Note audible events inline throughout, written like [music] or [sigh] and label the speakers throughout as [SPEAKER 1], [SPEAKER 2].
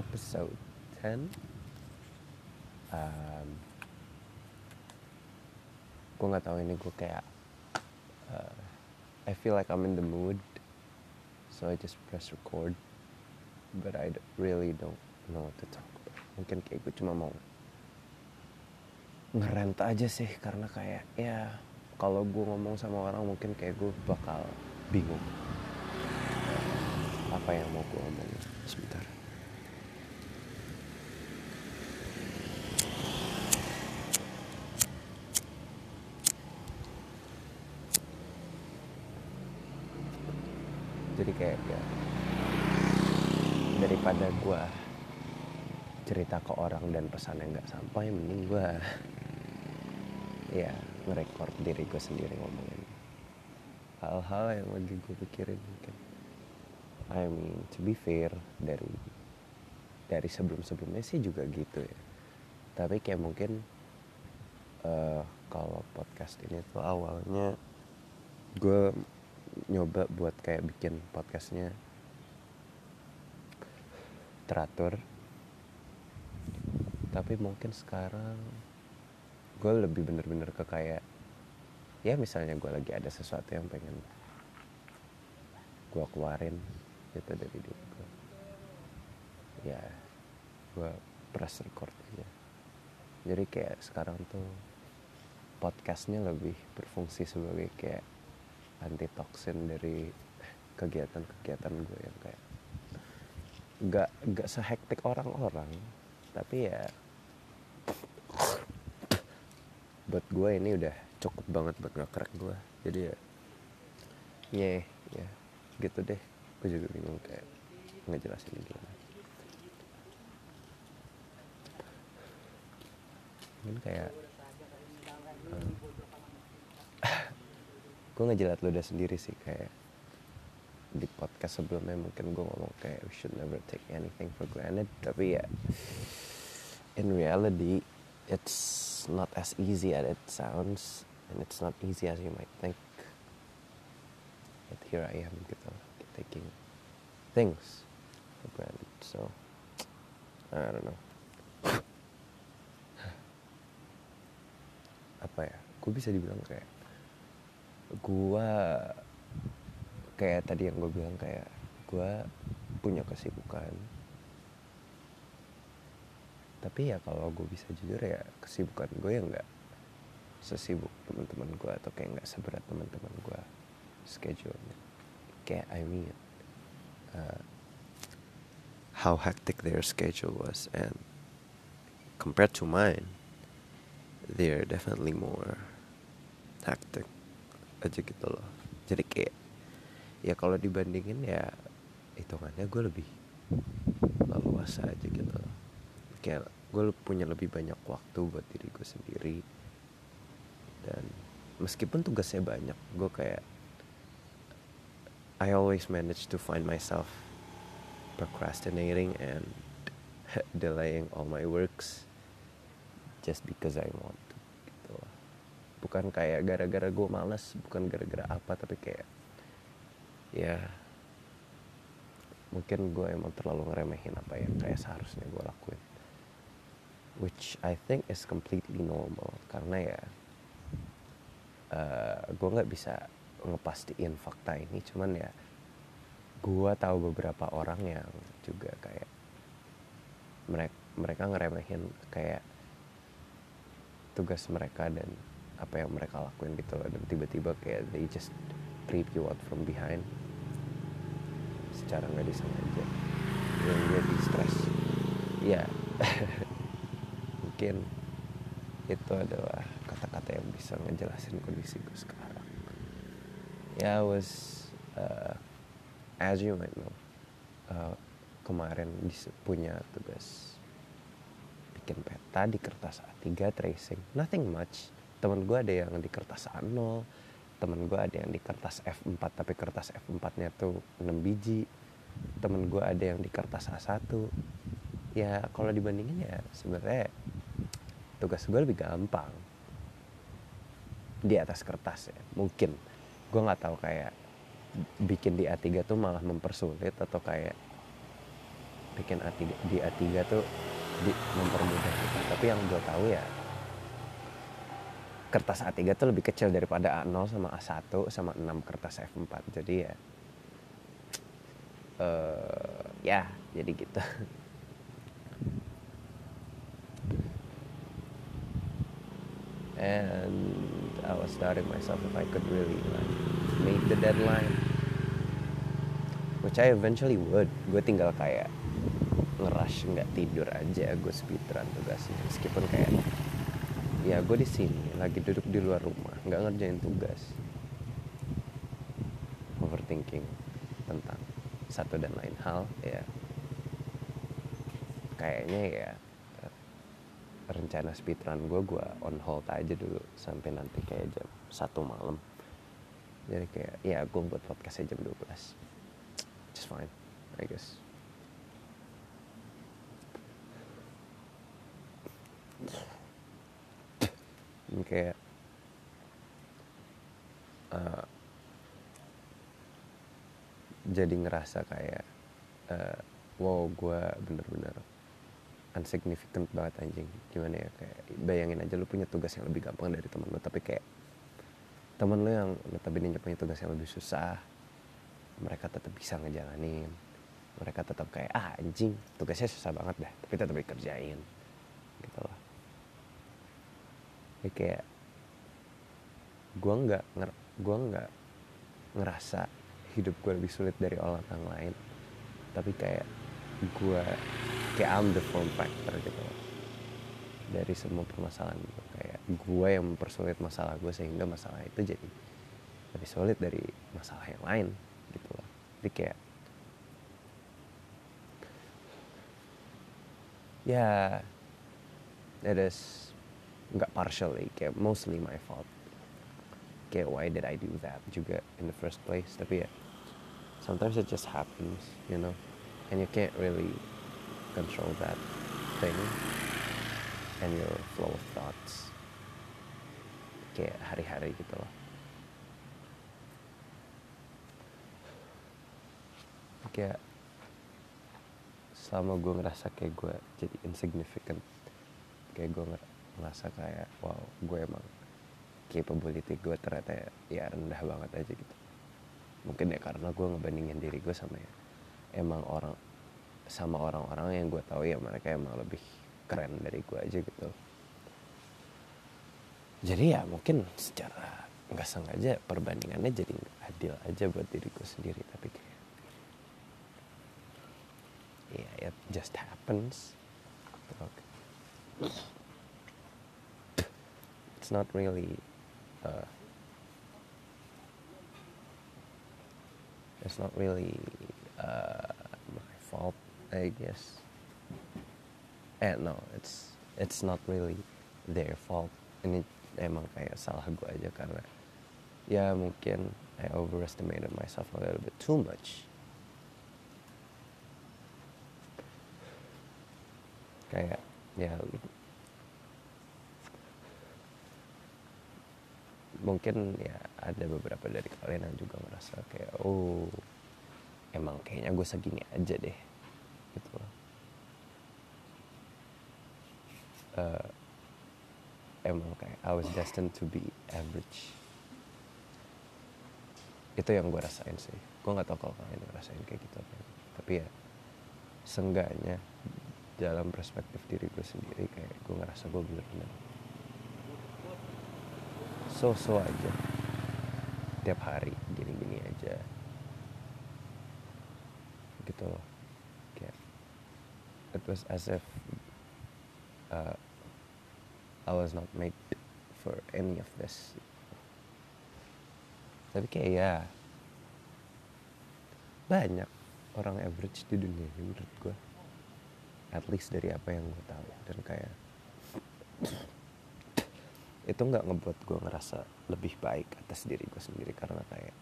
[SPEAKER 1] episode 10 um, gue nggak tahu ini gue kayak uh, I feel like I'm in the mood so I just press record but I really don't know what to talk about. Mungkin kayak gue cuma mau ngerent aja sih karena kayak ya kalau gue ngomong sama orang mungkin kayak gue bakal bingung apa yang mau gue omongin. Sebentar jadi kayak ya daripada gue cerita ke orang dan pesannya nggak sampai mending gue [laughs] ya ngerekord diri gue sendiri ngomongin hal-hal yang lagi gue pikirin mungkin. I mean to be fair dari dari sebelum-sebelumnya sih juga gitu ya. Tapi kayak mungkin eh, kalau podcast ini tuh awalnya gue nyoba buat kayak bikin podcastnya teratur. Tapi mungkin sekarang gue lebih bener-bener ke kayak ya misalnya gue lagi ada sesuatu yang pengen gue keluarin gitu dari diri gue. Ya gue press record aja. Jadi kayak sekarang tuh podcastnya lebih berfungsi sebagai kayak anti toksin dari kegiatan-kegiatan gue yang kayak nggak nggak sehektik orang-orang tapi ya buat gue ini udah cukup banget buat ngekrek gue. Jadi ya ya ya gitu deh. Gue juga bingung kayak ngejelasin gimana. Mungkin kayak gue ngejelat lu udah sendiri sih kayak di podcast sebelumnya mungkin gue ngomong kayak we should never take anything for granted tapi ya in reality it's not as easy as it sounds and it's not easy as you might think. But here I am gitu taking things for granted so I don't know. Apa ya? Gue bisa dibilang kayak gue kayak tadi yang gue bilang kayak gue punya kesibukan. Tapi ya kalau gue bisa jujur ya kesibukan gue ya nggak sesibuk teman-teman gue atau kayak nggak seberat teman-teman gue schedule kayak I mean uh, how hectic their schedule was and compared to mine they're definitely more hectic aja gitu loh. Jadi kayak ya kalau dibandingin ya hitungannya gue lebih leluasa aja gitu loh. Kayak gue punya lebih banyak waktu buat diri gue sendiri. Dan meskipun tugasnya banyak gue kayak I always manage to find myself procrastinating and [laughs] delaying all my works just because I want. Bukan kayak gara-gara gue males bukan gara-gara apa tapi kayak ya mungkin gue emang terlalu ngeremehin apa yang kayak seharusnya gue lakuin. Which I think is completely normal karena ya uh, gue nggak bisa ngepastiin fakta ini cuman ya gue tahu beberapa orang yang juga kayak mereka mereka ngeremehin kayak tugas mereka dan apa yang mereka lakuin gitu dan tiba-tiba kayak they just creep you out from behind. Secara nggak disengaja. Yang jadi stres ya [laughs] mungkin itu adalah kata-kata yang bisa ngejelasin kondisi gue sekarang. Ya yeah, was uh, as you might know uh, kemarin punya tugas bikin peta di kertas A3 tracing. Nothing much temen gue ada yang di kertas A0 temen gue ada yang di kertas F4 tapi kertas F4 nya tuh 6 biji. Temen gue ada yang di kertas A1 ya kalau dibandingin ya sebenarnya tugas gue lebih gampang. Di atas kertas ya mungkin. Gue nggak tahu kayak bikin di A3 tuh malah mempersulit atau kayak bikin A3, di A3 tuh di, mempermudah kita tapi yang gue tahu ya kertas A3 tuh lebih kecil daripada A0 sama A1 sama 6 kertas F4 jadi ya uh, ya jadi gitu. And I was doubting myself if I could really like make the deadline. Which I eventually would. Gue tinggal kayak ngerush nggak tidur aja. Gue speedrun tugasnya. Meskipun kayak ya gue di sini lagi duduk di luar rumah nggak ngerjain tugas. Overthinking tentang satu dan lain hal ya. Kayaknya ya rencana speedrun gue gue on hold aja dulu sampai nanti kayak jam satu malam. Jadi kayak ya gue buat podcastnya jam 12 just fine I guess kayak uh, jadi ngerasa kayak uh, wow gue bener-bener unsignificant banget anjing. Gimana ya kayak bayangin aja lu punya tugas yang lebih gampang dari temen lu tapi kayak temen lu yang notabene punya tugas yang lebih susah mereka tetap bisa ngejalanin. Mereka tetap kayak ah anjing tugasnya susah banget dah tapi tetap dikerjain. Gitu loh jadi kayak gue nggak gue nggak ngerasa hidup gue lebih sulit dari orang lain. Tapi kayak gue kayak I'm the form factor gitu dari semua permasalahan gitu kayak gue yang mempersulit masalah gue sehingga masalah itu jadi lebih sulit dari masalah yang lain gitu loh. Jadi kayak ya it is nggak partially kayak mostly my fault. Kayak why did I do that juga in the first place. Tapi ya sometimes it just happens you know. And you can't really control that thing. And your flow of thoughts. Kayak hari-hari gitu loh kayak selama gue ngerasa kayak gue jadi insignificant kayak gue ngerasa kayak wow gue emang capability gue ternyata ya, ya rendah banget aja gitu. Mungkin ya karena gue ngebandingin diri gue sama ya emang orang sama orang-orang yang gue tahu ya mereka emang lebih keren dari gue aja gitu. Jadi ya mungkin secara nggak sengaja perbandingannya jadi adil aja buat diri gue sendiri tapi kayak ya yeah, it just happens it's not really uh, it's not really uh, my fault I guess. And no, it's it's not really their fault. Ini emang kayak salah gue aja karena ya mungkin I overestimated myself a little bit too much. Kayak ya mungkin ya ada beberapa dari kalian yang juga ngerasa kayak oh emang kayaknya gue segini aja deh gitu. Uh, emang kayak I was destined to be average. Itu yang gue rasain sih. Gue nggak tahu kalau kalian ngerasain kayak gitu apa tapi ya senggaknya dalam perspektif diri gue sendiri kayak gue ngerasa gue bener-bener so-so aja tiap hari gini-gini aja gitu loh it was as if uh, I was not made for any of this. Tapi kayak ya banyak orang average di dunia ini menurut gue. At least dari apa yang gue tahu dan kayak itu nggak ngebuat gue ngerasa lebih baik atas diri gue sendiri karena kayak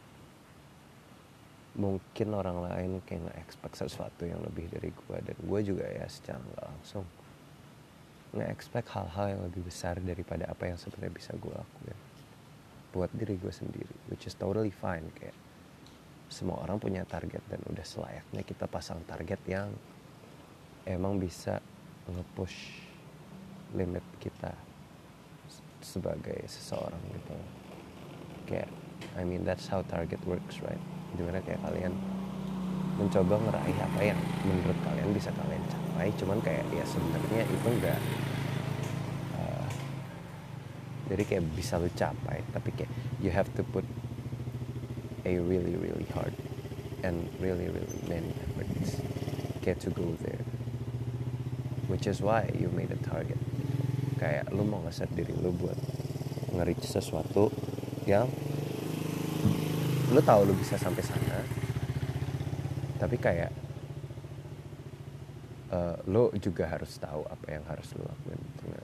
[SPEAKER 1] mungkin orang lain kayak nggak expect sesuatu yang lebih dari gue dan gue juga ya secara nggak langsung nggak expect hal-hal yang lebih besar daripada apa yang sebenarnya bisa gue lakuin buat diri gue sendiri which is totally fine kayak semua orang punya target dan udah selayaknya kita pasang target yang emang bisa nge-push limit kita sebagai seseorang gitu. Kayak I mean that's how target works right? Di mana kayak kalian mencoba meraih apa yang menurut kalian bisa kalian capai cuman kayak ya sebenarnya itu enggak uh, jadi kayak bisa lu capai tapi kayak you have to put a really really hard and really really many efforts get to go there. Which is why you made a target kayak lu mau ngeset diri lu buat nge-reach sesuatu yang lu tahu lu bisa sampai sana tapi kayak uh, lu juga harus tahu apa yang harus lu lakuin untuk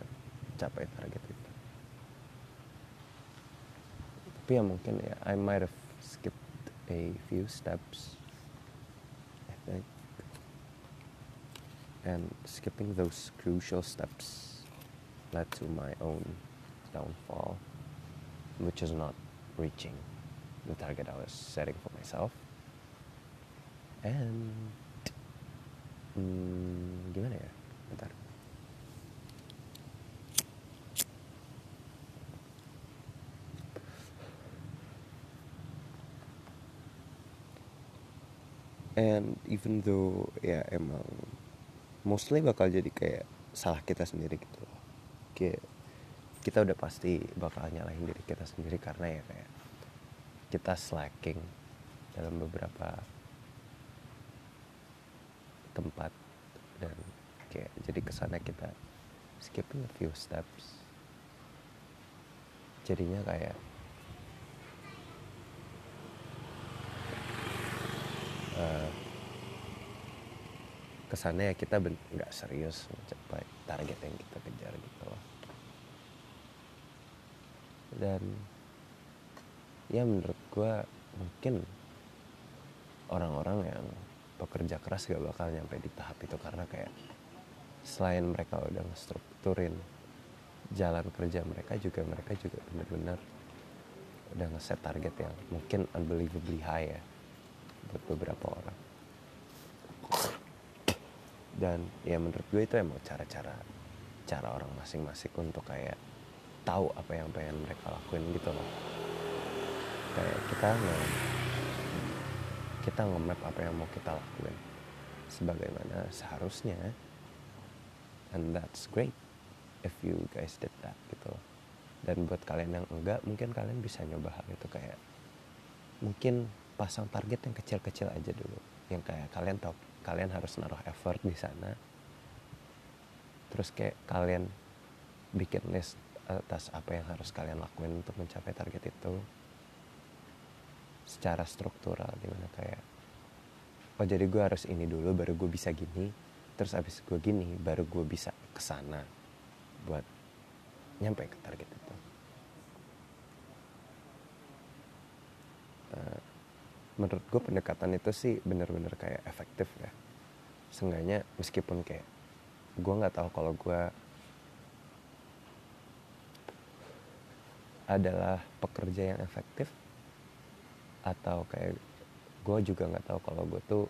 [SPEAKER 1] capai target itu. Tapi ya mungkin ya I might have skipped a few steps I think. And skipping those crucial steps led to my own downfall which is not reaching the target I was setting for myself. And hmm, gimana ya bentar and even though ya emang mostly bakal jadi kayak salah kita sendiri gitu. loh kayak kita udah pasti bakal nyalahin diri kita sendiri karena ya kayak kita slacking dalam beberapa tempat dan kayak jadi ke sana kita skipping a few steps. Jadinya kayak uh, ke sana ya kita nggak serius mencapai target yang kita kejar gitu loh. Dan ya menurut gue mungkin orang-orang yang pekerja keras gak bakal nyampe di tahap itu karena kayak selain mereka udah ngestrukturin jalan kerja mereka juga mereka juga benar-benar udah ngeset target yang mungkin unbelievably high ya buat beberapa orang dan ya menurut gue itu emang cara-cara cara orang masing-masing untuk kayak tahu apa yang pengen mereka lakuin gitu loh. Kayak kita nge kita nge-map apa yang mau kita lakuin. Sebagaimana seharusnya and that's great if you guys did that gitu dan buat kalian yang enggak mungkin kalian bisa nyoba hal itu kayak mungkin pasang target yang kecil-kecil aja dulu. Yang kayak kalian tahu kalian harus naruh effort di sana. Terus kayak kalian bikin list atas apa yang harus kalian lakuin untuk mencapai target itu. Secara struktural di mana kayak oh jadi gue harus ini dulu baru gue bisa gini terus abis gue gini baru gue bisa ke sana buat nyampe ke target itu. Uh, menurut gue pendekatan itu sih bener-bener kayak efektif ya. Seenggaknya meskipun kayak gue nggak tahu kalau gue adalah pekerja yang efektif atau kayak gue juga nggak tahu kalau gue tuh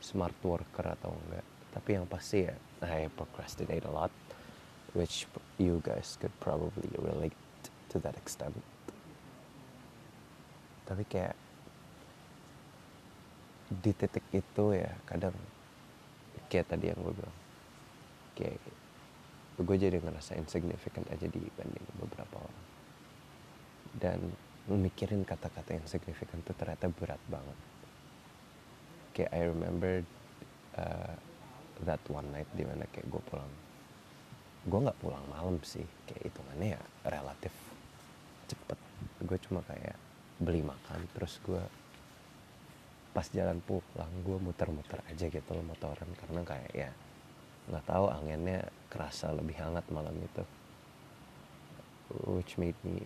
[SPEAKER 1] smart worker atau enggak. Tapi yang pasti ya I procrastinate a lot which you guys could probably relate to that extent. Tapi kayak di titik itu ya kadang kayak tadi yang gue bilang kayak gue jadi ngerasa insignificant aja dibanding beberapa orang. Dan memikirin kata-kata yang signifikan itu ternyata berat banget. Kayak I remember uh, that one night di mana kayak gue pulang. Gue nggak pulang malam sih kayak hitungannya ya relatif cepet. Gue cuma kayak beli makan terus gue pas jalan pulang gue muter-muter aja gitu loh motoran. Karena kayak ya nggak tahu anginnya kerasa lebih hangat malam itu. Which made me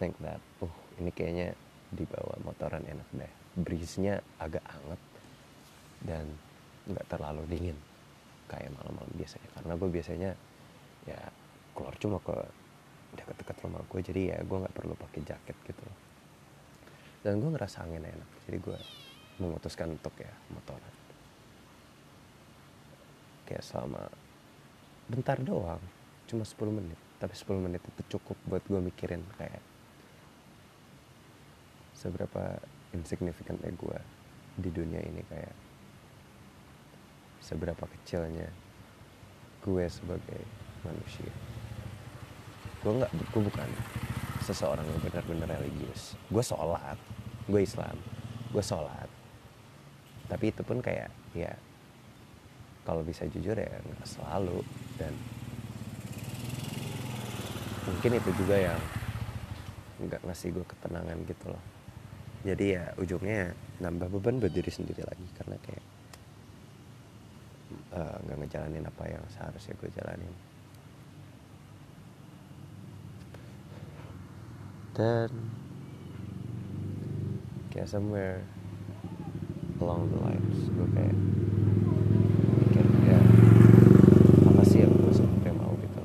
[SPEAKER 1] think that uh ini kayaknya di bawah motoran enak deh. Breeze-nya agak hangat dan nggak terlalu dingin kayak malam-malam biasanya. Karena gue biasanya ya keluar cuma ke dekat-dekat rumah gue jadi ya gue nggak perlu pakai jaket gitu dan gue ngerasa angin enak jadi gue memutuskan untuk ya motoran. Kayak selama bentar doang cuma 10 menit. Tapi 10 menit itu cukup buat gue mikirin kayak seberapa insignificantnya gue di dunia ini kayak seberapa kecilnya gue sebagai manusia. Gue nggak gue bukan seseorang yang benar-benar religius. Gue sholat gue Islam. Gue sholat tapi itu pun kayak ya kalau bisa jujur ya nggak selalu. Dan mungkin itu juga yang nggak ngasih gue ketenangan gitu loh. Jadi ya ujungnya nambah beban buat diri sendiri lagi. Karena kayak eh, nggak uh, ngejalanin apa yang seharusnya gue jalanin. Dan kayak somewhere along the lines. Gue kayak mikir ya apa sih yang gue sebenarnya mau gitu.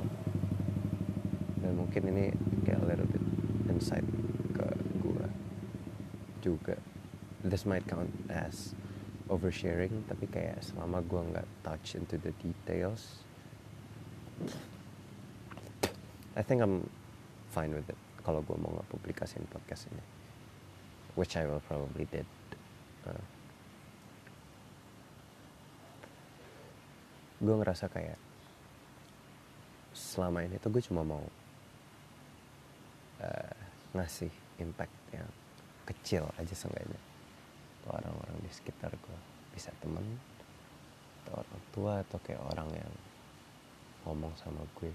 [SPEAKER 1] Dan mungkin ini kayak a little bit insight ke gue juga. This might count as oversharing tapi kayak selama gue nggak touch into the details I think I'm fine with it kalau gue mau nge-publikasin podcast ini. Which I will probably did uh, gue ngerasa kayak selama ini tuh gue cuma mau uh, ngasih impact yang kecil aja seenggaknya ke orang-orang di sekitar gue bisa temen atau orang tua atau kayak orang yang ngomong sama gue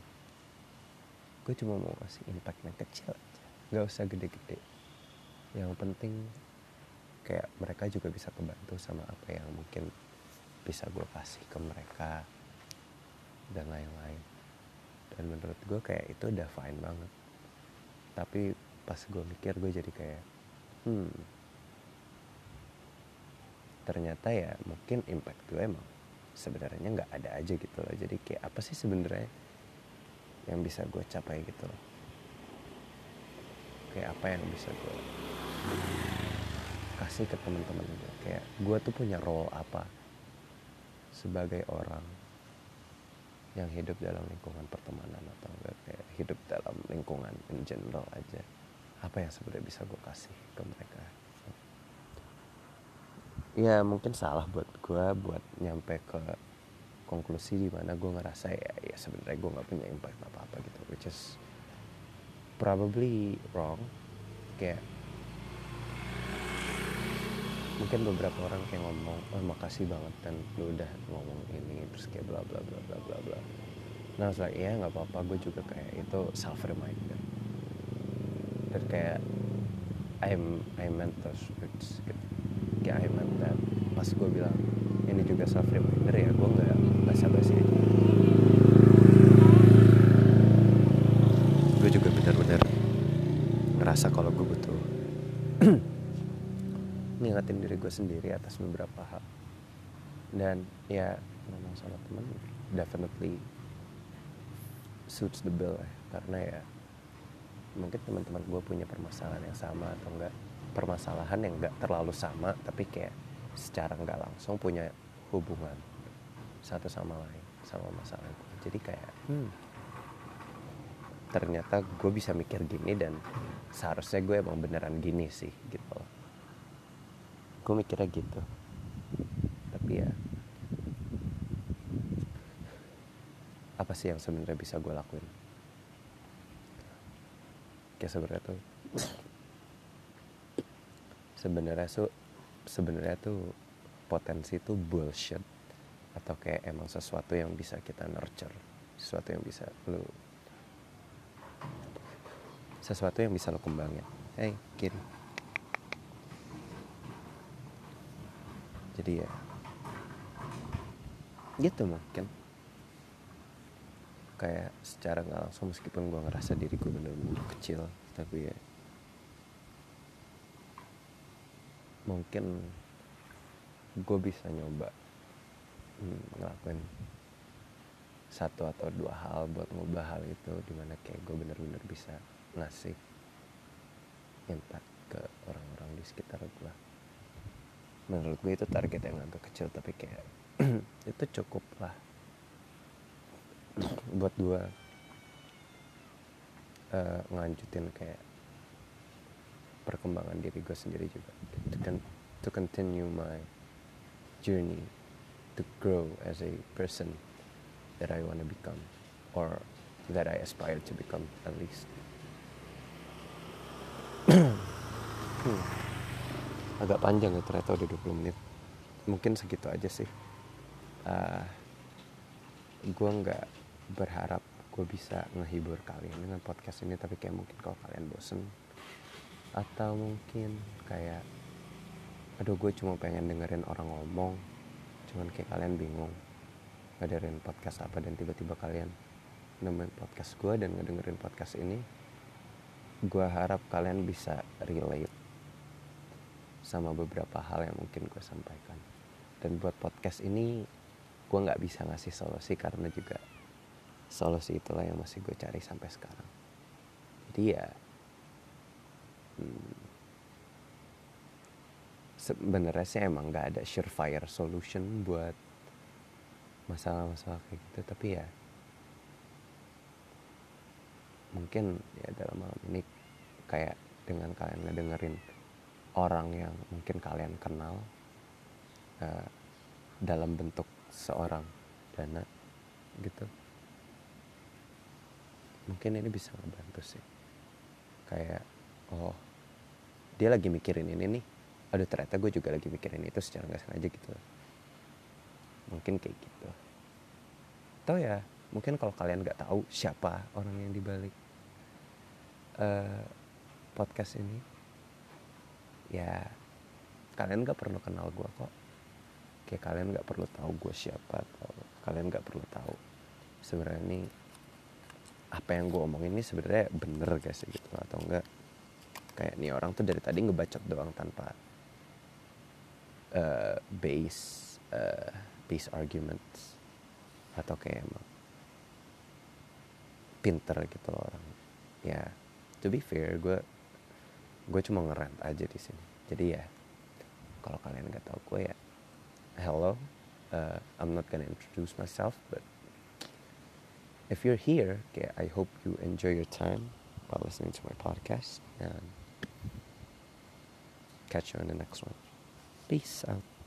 [SPEAKER 1] gue cuma mau kasih impact yang kecil aja. Nggak usah gede-gede. Yang penting kayak mereka juga bisa kebantu sama apa yang mungkin bisa gue kasih ke mereka dan lain-lain. Dan menurut gue kayak itu udah fine banget. Tapi pas gue mikir gue jadi kayak hmm ternyata ya mungkin impact gue emang sebenarnya nggak ada aja gitu loh. Jadi kayak apa sih sebenarnya yang bisa gue capai gitu loh? Kayak apa yang bisa gue kasih ke teman-teman gue kayak gue tuh punya role apa sebagai orang yang hidup dalam lingkungan pertemanan atau enggak kayak hidup dalam lingkungan in general aja apa yang sebenarnya bisa gue kasih ke mereka? Ya mungkin salah buat gue buat nyampe ke konklusi di mana gue ngerasa ya ya sebenarnya gue nggak punya impact apa apa gitu which is probably wrong. Kayak mungkin beberapa orang kayak ngomong oh makasih banget dan lu udah ngomong ini terus kayak bla bla bla bla bla bla nah saya like, ya nggak apa-apa gue juga kayak itu self reminder dan kayak I'm I meant those words gitu. kayak I meant that pas gue bilang ini juga self reminder ya gue nggak basa-basi aja gue juga benar-benar ngerasa kalau gue butuh ngingetin diri gue sendiri atas beberapa hal. Dan ya ngomong sama teman definitely suits the bill ya. Karena ya mungkin teman-teman gue punya permasalahan yang sama atau enggak. Permasalahan yang enggak terlalu sama tapi kayak secara nggak langsung punya hubungan satu sama lain sama masalah gue. Jadi kayak hmm, ternyata gue bisa mikir gini dan seharusnya gue emang beneran gini sih gitu gue mikirnya gitu. Tapi ya apa sih yang sebenarnya bisa gue lakuin? Kayak sebenarnya tuh sebenarnya tuh sebenarnya tuh potensi tuh bullshit. Atau kayak emang sesuatu yang bisa kita nurture. Sesuatu yang bisa lu sesuatu yang bisa lo kembangin. Hey kiri jadi ya gitu mungkin. Kayak secara nggak langsung meskipun gue ngerasa diri gue bener-bener kecil tapi ya mungkin gue bisa nyoba hmm, ngelakuin satu atau dua hal buat ngubah hal itu di mana kayak gue bener-bener bisa ngasih impact ke orang-orang di sekitar gue menurut gue itu target yang agak kecil tapi kayak [clears throat] itu cukup lah [clears throat] buat gue uh, ngelanjutin kayak perkembangan diri gue sendiri juga to, con- to continue my journey to grow as a person that I want to become or that I aspire to become at least [clears throat] hmm. Agak panjang ya ternyata udah 20 menit. Mungkin segitu aja sih. Uh, gue nggak berharap gue bisa ngehibur kalian dengan podcast ini tapi kayak mungkin kalau kalian bosen atau mungkin kayak aduh gue cuma pengen dengerin orang ngomong cuman kayak kalian bingung ngadarin podcast apa dan tiba-tiba kalian nemuin podcast gue dan ngedengerin podcast ini gue harap kalian bisa relate sama beberapa hal yang mungkin gue sampaikan. Dan buat podcast ini gue nggak bisa ngasih solusi karena juga solusi itulah yang masih gue cari sampai sekarang. Jadi ya hmm, sebenarnya sih emang nggak ada surefire solution buat masalah-masalah kayak gitu. Tapi ya mungkin ya dalam malam ini kayak dengan kalian ngedengerin orang yang mungkin kalian kenal uh, dalam bentuk seorang dana gitu mungkin ini bisa ngebantu sih. Kayak oh dia lagi mikirin ini nih. Aduh ternyata gue juga lagi mikirin itu secara nggak sengaja gitu. Mungkin kayak gitu. Atau ya mungkin kalau kalian nggak tahu siapa orang yang dibalik uh, podcast ini ya kalian nggak perlu kenal gue kok. Kayak kalian nggak perlu tahu gue siapa atau kalian nggak perlu tahu sebenarnya ini apa yang gue omongin ini sebenarnya bener gak sih gitu? Atau enggak kayak nih orang tuh dari tadi ngebacot doang tanpa uh, base uh, base arguments. Atau kayak emang pinter gitu loh orang. Ya to be fair gue gue cuma ngerant aja di sini. Jadi ya kalau kalian nggak tahu gue ya hello uh, I'm not gonna introduce myself but if you're here okay, I hope you enjoy your time while listening to my podcast and catch you on the next one. Peace out